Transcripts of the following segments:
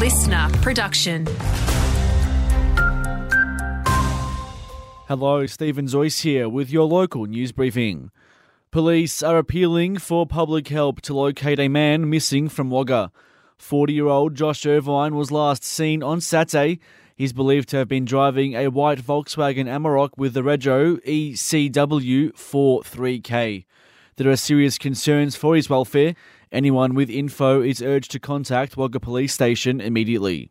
LiSTNR production. Hello, Stephen Zoyce here with your local news briefing. Police are appealing for public help to locate a man missing from Wagga. 40 year old Josh Irvine was last seen on Saturday. He's believed to have been driving a white Volkswagen Amarok with the Rego ECW 43K. There are serious concerns for his welfare. Anyone with info is urged to contact Wagga Police Station immediately.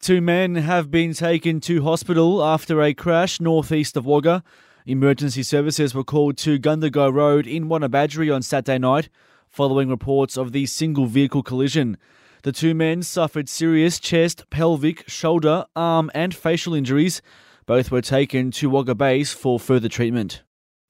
Two men have been taken to hospital after a crash northeast of Wagga. Emergency services were called to Gundagai Road in Wantabadgery on Saturday night following reports of the single vehicle collision. The two men suffered serious chest, pelvic, shoulder, arm, and facial injuries. Both were taken to Wagga Base for further treatment.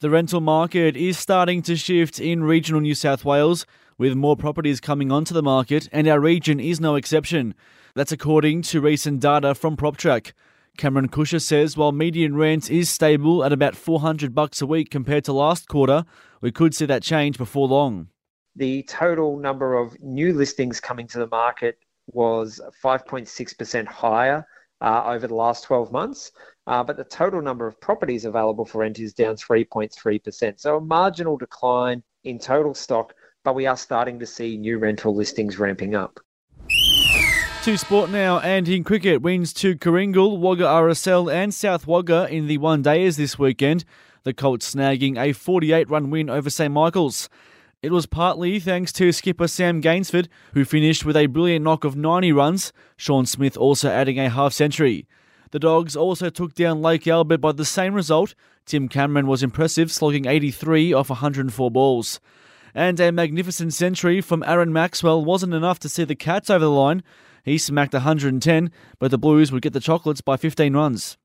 The rental market is starting to shift in regional New South Wales, with more properties coming onto the market, and our region is no exception. That's according to recent data from PropTrack. Cameron Kusher says while median rent is stable at about 400 bucks a week compared to last quarter, we could see that change before long. The total number of new listings coming to the market was 5.6% higher uh, over the last 12 months, uh, but the total number of properties available for rent is down 3.3%. So a marginal decline in total stock, but we are starting to see new rental listings ramping up. To sport now, and in cricket, wins to Kooringal, Wagga RSL, and South Wagga in the one dayers this weekend. The Colts snagging a 48 run win over St Michael's. It was partly thanks to skipper Sam Gainsford, who finished with a brilliant knock of 90 runs, Sean Smith also adding a half century. The Dogs also took down Lake Albert by the same result. Tim Cameron was impressive, slogging 83 off 104 balls. And a magnificent century from Aaron Maxwell wasn't enough to see the Cats over the line. He smacked 110, but the Blues would get the chocolates by 15 runs.